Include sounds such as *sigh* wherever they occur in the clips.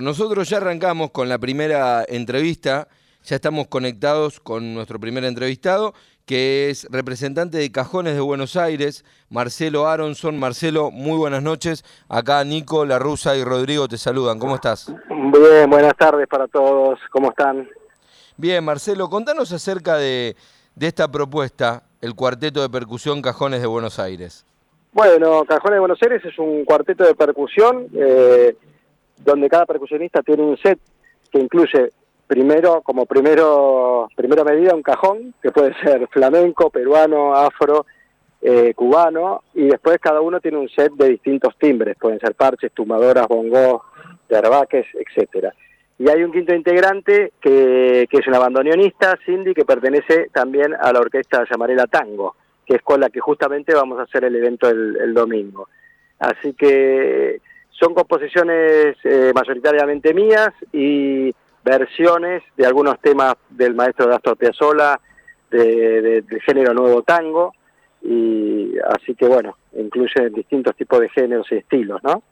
Nosotros ya arrancamos con la primera entrevista, ya estamos conectados con nuestro primer entrevistado, que es representante de Cajones de Buenos Aires, Marcelo Aronson. Marcelo, muy buenas noches. Acá Nico, La Rusa y Rodrigo te saludan. ¿Cómo estás? Bien, buenas tardes para todos. ¿Cómo están? Bien, Marcelo, contanos acerca de, esta propuesta, el cuarteto de percusión Cajones de Buenos Aires. Bueno, Cajones de Buenos Aires es un cuarteto de percusión. Eh, donde cada percusionista tiene un set que incluye primero, como primero, primera medida, un cajón, que puede ser flamenco, peruano, afro, eh, cubano, y después cada uno tiene un set de distintos timbres, pueden ser parches, tumbadoras, bongos, derbaques, etcétera. Y hay un quinto integrante que, que es una bandoneonista, Cindy, que pertenece también a la orquesta Llamarela Tango, que es con la que justamente vamos a hacer el evento el domingo. Así que son composiciones eh, mayoritariamente mías y versiones de algunos temas del maestro Gastón Piazzolla, de, del género nuevo tango, y así que bueno, incluye distintos tipos de géneros y estilos, ¿no?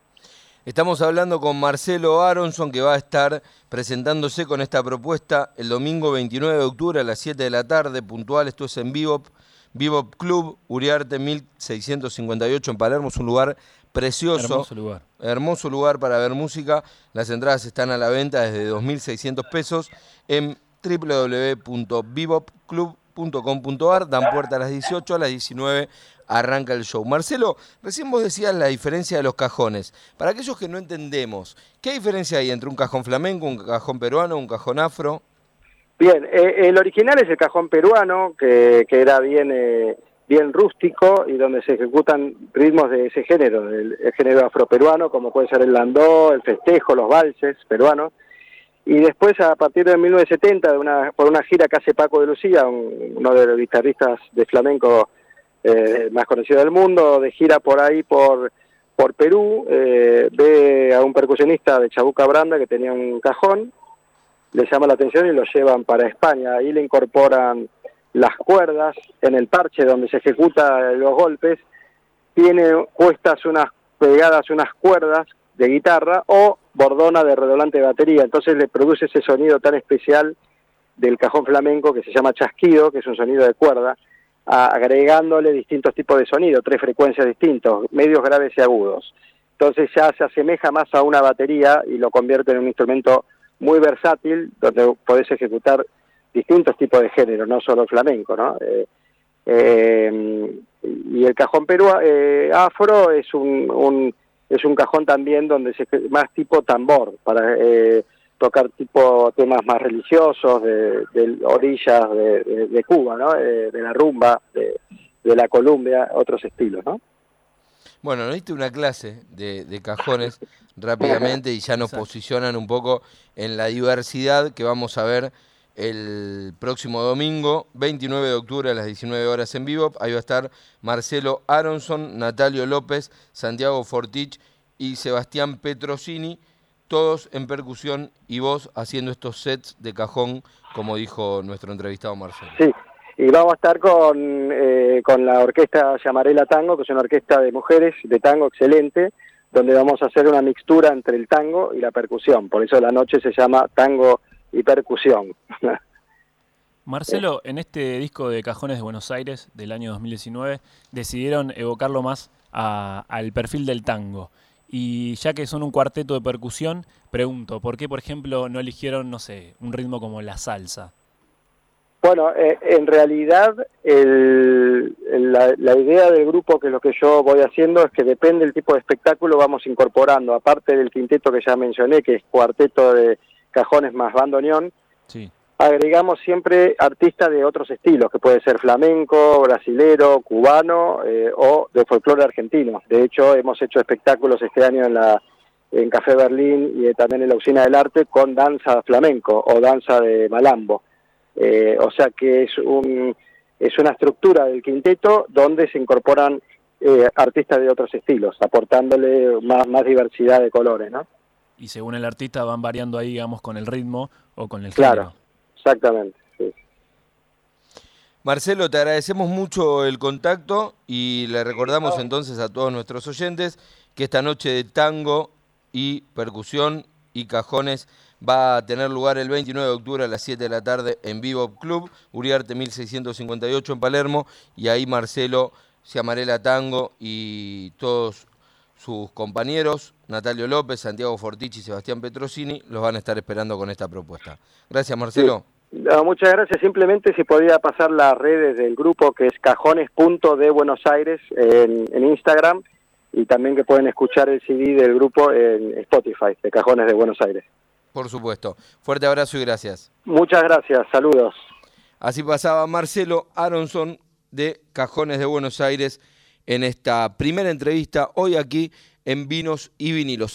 Estamos hablando con Marcelo Aronson que va a estar presentándose con esta propuesta el domingo 29 de octubre a las 7 de la tarde, puntual, esto es en Bebop, Bebop Club, Uriarte 1658 en Palermo, es un lugar precioso. Hermoso lugar. Hermoso lugar para ver música. Las entradas están a la venta desde 2.600 pesos en www.bebopclub.com.ar. Dan puerta a las 18, a las 19 arranca el show. Marcelo, recién vos decías la diferencia de los cajones. Para aquellos que no entendemos, ¿qué diferencia hay entre un cajón flamenco, un cajón peruano, un cajón afro? Bien, eh, el original es el cajón peruano, que, que era bien eh, bien rústico y donde se ejecutan ritmos de ese género, el, género afroperuano, como puede ser el landó, el festejo, los valses peruanos. Y después, a partir de 1970, de una, por una gira que hace Paco de Lucía, uno de los guitarristas de flamenco eh, más conocido del mundo, de gira por ahí, por, por Perú, eh, ve a un percusionista de Chabuca Branda que tenía un cajón, le llama la atención y lo llevan para España. Ahí le incorporan las cuerdas en el parche donde se ejecutan los golpes, tiene puestas unas pegadas unas cuerdas de guitarra o bordona de redolante de batería, entonces le produce ese sonido tan especial del cajón flamenco que se llama chasquido, que es un sonido de cuerda, agregándole distintos tipos de sonido, tres frecuencias distintos, medios graves y agudos. Entonces ya se asemeja más a una batería y lo convierte en un instrumento muy versátil, donde podés ejecutar distintos tipos de género, no solo flamenco, ¿no? Eh, eh, y el cajón perú eh, afro es un, es un cajón también donde se más tipo tambor para tocar tipo temas más religiosos de, orillas de, Cuba, ¿no? de la rumba, de, la Columbia, otros estilos, ¿no? Bueno, nos diste una clase de, de, cajones rápidamente y ya nos posicionan un poco en la diversidad que vamos a ver el próximo domingo, 29 de octubre a las 19 horas en vivo. Ahí va a estar Marcelo Aronson, Natalio López, Santiago Fortich y Sebastián Petrosini, todos en percusión y vos haciendo estos sets de cajón, como dijo nuestro entrevistado Marcelo. Sí, y vamos a estar con, eh, con la orquesta Llamarela Tango, que es una orquesta de mujeres de tango excelente, donde vamos a hacer una mixtura entre el tango y la percusión. Por eso la noche se llama Tango y percusión. *laughs* Marcelo, en este disco de Cajones de Buenos Aires del año 2019 decidieron evocarlo más al perfil del tango. Y ya que son un cuarteto de percusión, pregunto, ¿por qué, por ejemplo, no eligieron, no sé, un ritmo como la salsa? Bueno, eh, en realidad la, la, idea del grupo, que es lo que yo voy haciendo, es que depende del tipo de espectáculo, vamos incorporando, aparte del quinteto que ya mencioné, que es cuarteto de cajones más bandoneón, agregamos siempre artistas de otros estilos, que puede ser flamenco, brasilero, cubano eh, o de folclore argentino. De hecho, hemos hecho espectáculos este año en la en Café Berlín y también en la Usina del Arte con danza flamenco o danza de malambo. Eh, o sea que es un es una estructura del quinteto donde se incorporan eh, artistas de otros estilos, aportándole más, más diversidad de colores, ¿no? y según el artista van variando ahí, digamos, con el ritmo o con el Claro, exactamente. Marcelo, te agradecemos mucho el contacto y le recordamos entonces a todos nuestros oyentes que esta noche de tango y percusión y Cajones va a tener lugar el 29 de octubre a las 7 de la tarde en Vivo Club, Uriarte 1658 en Palermo, y ahí Marcelo Ciamarela Tango y todos sus compañeros, Natalio López, Santiago Fortici y Sebastián Petrosini, los van a estar esperando con esta propuesta. Gracias, Marcelo. Muchas gracias. Simplemente si podía pasar las redes del grupo que es cajones.de Buenos Aires en, en Instagram y también que pueden escuchar el CD del grupo en Spotify, de Cajones de Buenos Aires. Por supuesto. Fuerte abrazo y gracias. Muchas gracias. Saludos. Así pasaba Marcelo Aronson de Cajones de Buenos Aires en esta primera entrevista hoy aquí en Vinos y Vinilos.